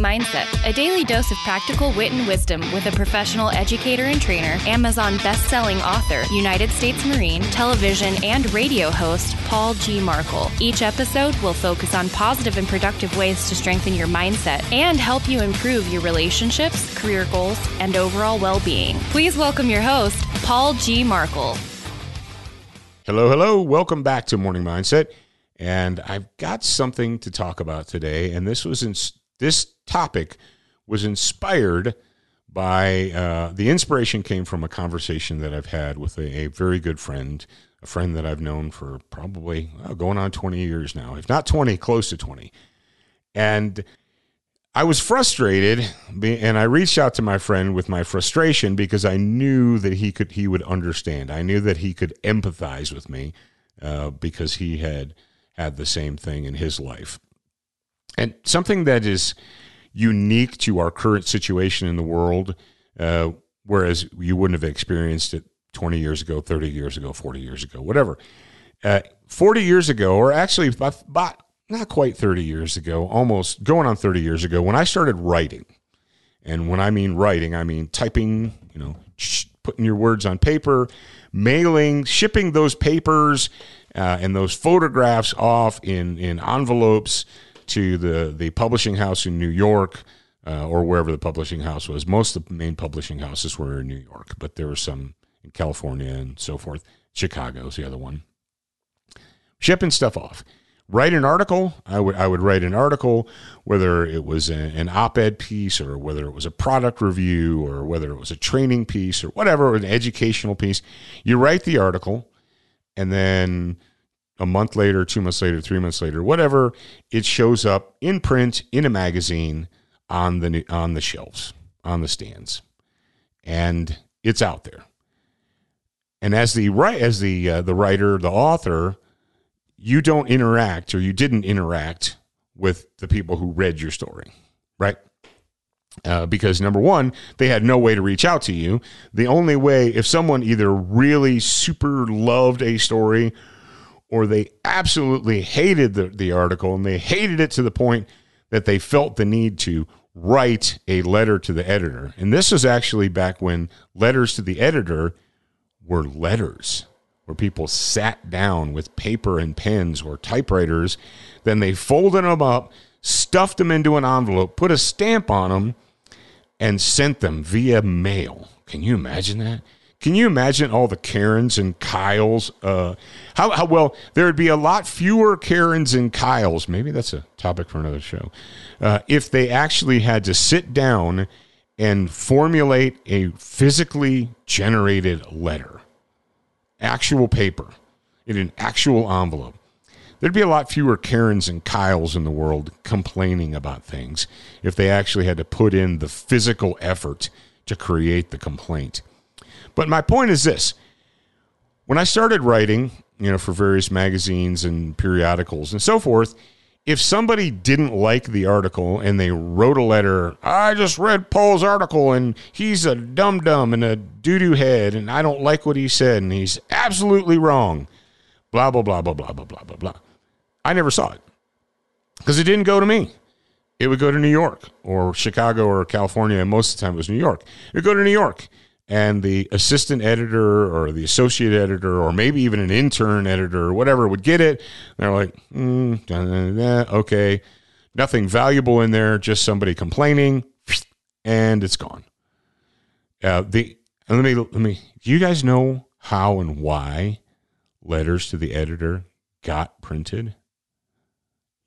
Mindset, a daily dose of practical wit and wisdom with a professional educator and trainer, Amazon best-selling author, United States Marine, television and radio host Paul G. Markel. Each episode will focus on positive and productive ways to strengthen your mindset and help you improve your relationships, career goals, and overall well-being. Please welcome your host, Paul G. Markel. Hello, hello. Welcome back to Morning Mindset. And I've got something to talk about today. And this was in, this topic was inspired by uh, the inspiration came from a conversation that I've had with a, a very good friend, a friend that I've known for probably well, going on 20 years now, if not 20, close to 20. And I was frustrated, and I reached out to my friend with my frustration because I knew that he could he would understand. I knew that he could empathize with me uh, because he had had the same thing in his life. And something that is unique to our current situation in the world, uh, whereas you wouldn't have experienced it 20 years ago, 30 years ago, 40 years ago, whatever. Uh, 40 years ago, or actually not quite 30 years ago, almost going on 30 years ago, when I started writing, and when I mean writing, I mean typing, you know, putting your words on paper, mailing, shipping those papers uh, and those photographs off in, in envelopes to the, the publishing house in New York uh, or wherever the publishing house was. Most of the main publishing houses were in New York, but there were some in California and so forth. Chicago's the other one. Shipping stuff off. Write an article. I would I would write an article, whether it was a, an op-ed piece or whether it was a product review or whether it was a training piece or whatever, or an educational piece. You write the article, and then a month later, two months later, three months later, whatever, it shows up in print in a magazine on the on the shelves, on the stands, and it's out there. And as the right as the uh, the writer, the author, you don't interact or you didn't interact with the people who read your story, right? Uh, because number one, they had no way to reach out to you. The only way, if someone either really super loved a story or they absolutely hated the, the article and they hated it to the point that they felt the need to write a letter to the editor. And this was actually back when letters to the editor were letters where people sat down with paper and pens or typewriters. Then they folded them up, stuffed them into an envelope, put a stamp on them, and sent them via mail. Can you imagine that? Can you imagine all the Karens and Kyles? Uh, how, how well there would be a lot fewer Karens and Kyles. Maybe that's a topic for another show. Uh, if they actually had to sit down and formulate a physically generated letter actual paper in an actual envelope. There'd be a lot fewer Karens and Kyles in the world complaining about things if they actually had to put in the physical effort to create the complaint. But my point is this when I started writing, you know, for various magazines and periodicals and so forth, if somebody didn't like the article and they wrote a letter, I just read Paul's article and he's a dum dum and a doo doo head and I don't like what he said and he's absolutely wrong. Blah, blah, blah, blah, blah, blah, blah, blah, blah. I never saw it because it didn't go to me. It would go to New York or Chicago or California. And most of the time it was New York. It would go to New York and the assistant editor or the associate editor or maybe even an intern editor or whatever would get it. they're like, mm, da, da, da, okay, nothing valuable in there, just somebody complaining, and it's gone. Uh, the let me let me. Do you guys know how and why letters to the editor got printed?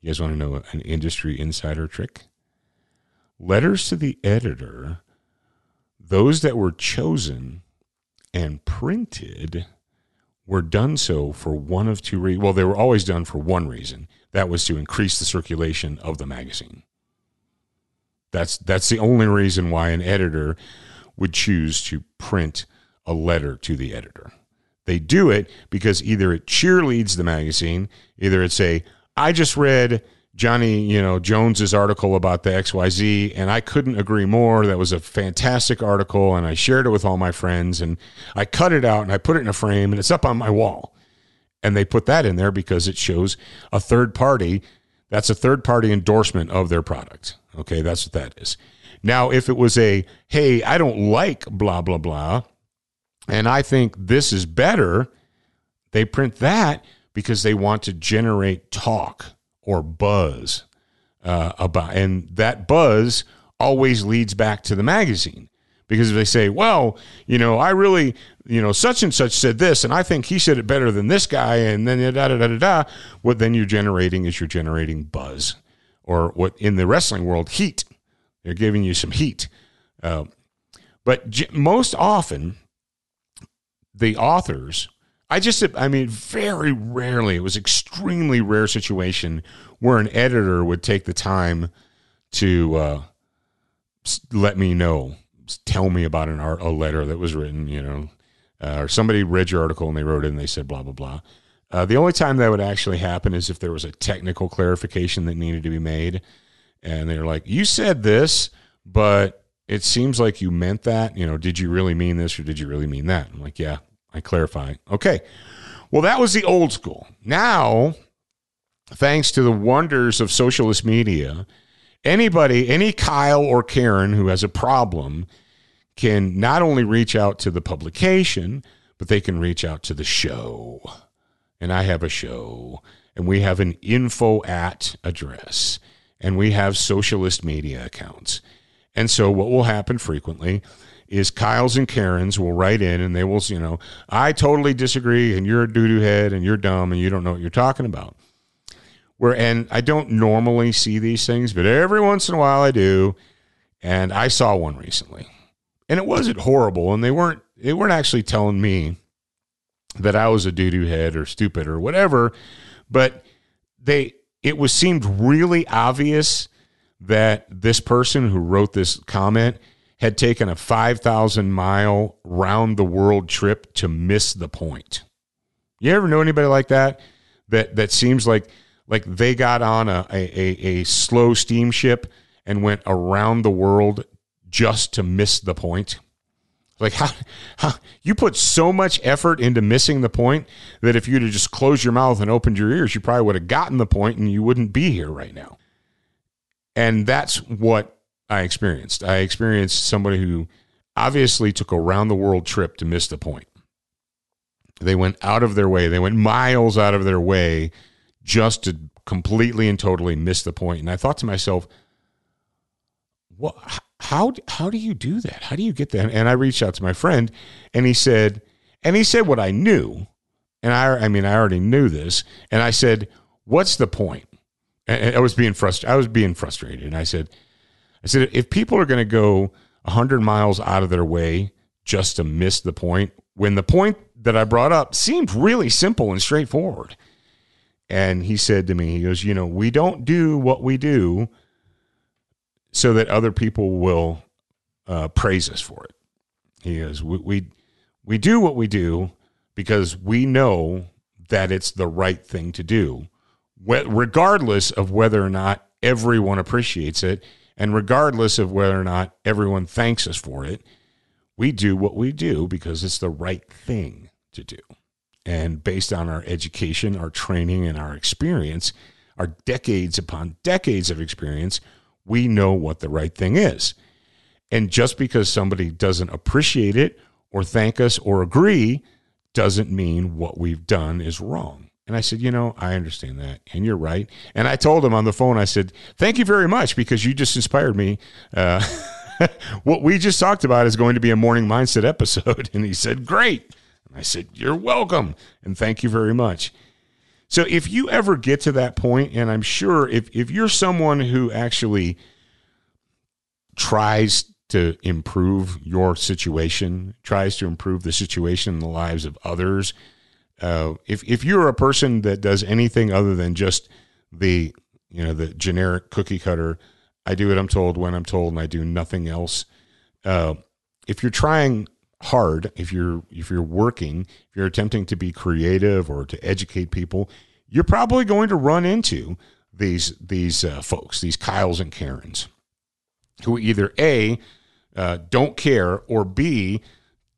You guys want to know an industry insider trick? Letters to the editor those that were chosen and printed were done so for one of two reasons. Well, they were always done for one reason. That was to increase the circulation of the magazine. That's that's the only reason why an editor would choose to print a letter to the editor. They do it because either it cheerleads the magazine, either it's a I just read Johnny, you know, Jones's article about the XYZ and I couldn't agree more. That was a fantastic article and I shared it with all my friends and I cut it out and I put it in a frame and it's up on my wall. And they put that in there because it shows a third party. That's a third party endorsement of their product. Okay, that's what that is. Now, if it was a, hey, I don't like blah, blah, blah, and I think this is better, they print that because they want to generate talk or buzz uh, about, and that buzz always leads back to the magazine because if they say, well, you know, I really, you know, such and such said this, and I think he said it better than this guy, and then da da da da da, what then you're generating is you're generating buzz, or what in the wrestling world, heat. They're giving you some heat. Uh, but j- most often, the authors, I just, I mean, very rarely, it was extremely rare situation where an editor would take the time to uh, let me know, tell me about an art, a letter that was written, you know, uh, or somebody read your article and they wrote it and they said blah blah blah. Uh, the only time that would actually happen is if there was a technical clarification that needed to be made, and they're like, "You said this, but it seems like you meant that. You know, did you really mean this or did you really mean that?" I'm like, "Yeah, I clarify." Okay, well, that was the old school. Now, thanks to the wonders of socialist media, anybody, any Kyle or Karen who has a problem can not only reach out to the publication, but they can reach out to the show. And I have a show, and we have an info at address, and we have socialist media accounts. And so, what will happen frequently is Kyle's and Karen's will write in and they will, you know, I totally disagree, and you're a doo doo head, and you're dumb, and you don't know what you're talking about. Where, and I don't normally see these things, but every once in a while I do. And I saw one recently and it wasn't horrible and they weren't they weren't actually telling me that I was a doo-doo head or stupid or whatever but they it was seemed really obvious that this person who wrote this comment had taken a 5000 mile round the world trip to miss the point you ever know anybody like that that that seems like like they got on a a, a, slow steamship and went around the world just to miss the point? Like how, how you put so much effort into missing the point that if you'd have just closed your mouth and opened your ears, you probably would have gotten the point and you wouldn't be here right now. And that's what I experienced. I experienced somebody who obviously took a round the world trip to miss the point. They went out of their way. They went miles out of their way just to completely and totally miss the point. And I thought to myself, what how how do you do that? How do you get that? And I reached out to my friend, and he said, and he said what I knew, and I I mean I already knew this, and I said, what's the point? And I was being frustrated. I was being frustrated, and I said, I said if people are going to go hundred miles out of their way just to miss the point, when the point that I brought up seemed really simple and straightforward. And he said to me, he goes, you know, we don't do what we do so that other people will uh, praise us for it. He goes, we, we, we do what we do because we know that it's the right thing to do, regardless of whether or not everyone appreciates it and regardless of whether or not everyone thanks us for it. We do what we do because it's the right thing to do. And based on our education, our training, and our experience, our decades upon decades of experience, we know what the right thing is. And just because somebody doesn't appreciate it or thank us or agree doesn't mean what we've done is wrong. And I said, you know, I understand that. And you're right. And I told him on the phone, I said, thank you very much because you just inspired me. Uh, what we just talked about is going to be a morning mindset episode. And he said, great. And I said, you're welcome. And thank you very much. So if you ever get to that point, and I'm sure if, if you're someone who actually tries to improve your situation, tries to improve the situation in the lives of others, Uh, if if you're a person that does anything other than just the you know the generic cookie cutter, I do what I'm told when I'm told, and I do nothing else. Uh, if you're trying hard, if you're if you're working, if you're attempting to be creative or to educate people, you're probably going to run into these these uh, folks, these Kyles and Karens, who either a uh, don't care or b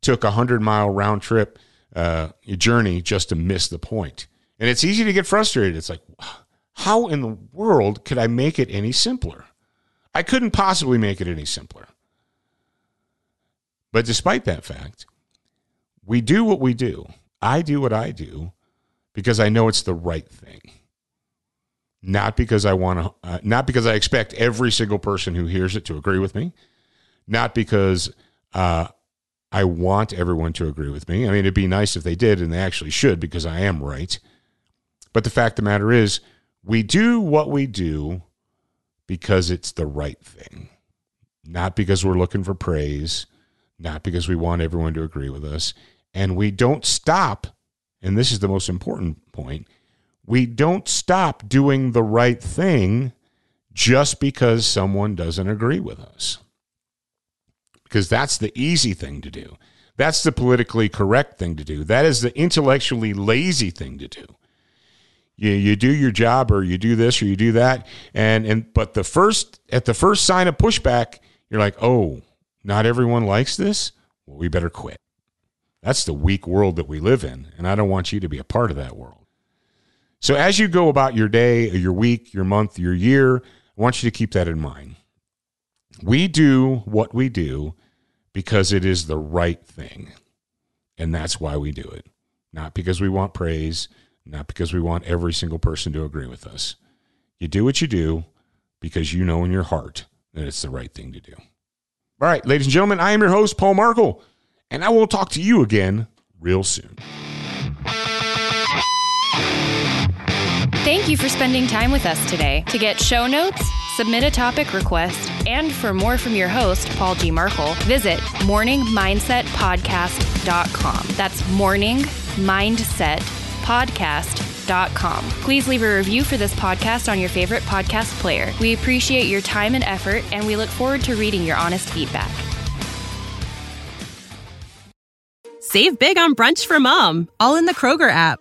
took a hundred mile round trip uh, journey just to miss the point. And it's easy to get frustrated. It's like, how in the world could I make it any simpler? I couldn't possibly make it any simpler. But despite that fact, we do what we do. I do what I do because I know it's the right thing. Not because I want to, uh, not because I expect every single person who hears it to agree with me, not because uh, I want everyone to agree with me. I mean, it'd be nice if they did, and they actually should because I am right. But the fact of the matter is, we do what we do because it's the right thing, not because we're looking for praise not because we want everyone to agree with us. And we don't stop, and this is the most important point we don't stop doing the right thing just because someone doesn't agree with us. Because that's the easy thing to do. That's the politically correct thing to do. That is the intellectually lazy thing to do. You, you do your job or you do this or you do that and and but the first at the first sign of pushback you're like oh not everyone likes this, well, we better quit. That's the weak world that we live in, and I don't want you to be a part of that world. So, as you go about your day, your week, your month, your year, I want you to keep that in mind. We do what we do because it is the right thing, and that's why we do it. Not because we want praise, not because we want every single person to agree with us. You do what you do because you know in your heart that it's the right thing to do. All right, ladies and gentlemen, I am your host, Paul Markel, and I will talk to you again real soon. Thank you for spending time with us today. To get show notes, submit a topic request, and for more from your host, Paul G. Markel, visit morningmindsetpodcast.com. That's Morning Mindset Podcast Please leave a review for this podcast on your favorite podcast player. We appreciate your time and effort, and we look forward to reading your honest feedback. Save big on brunch for mom, all in the Kroger app.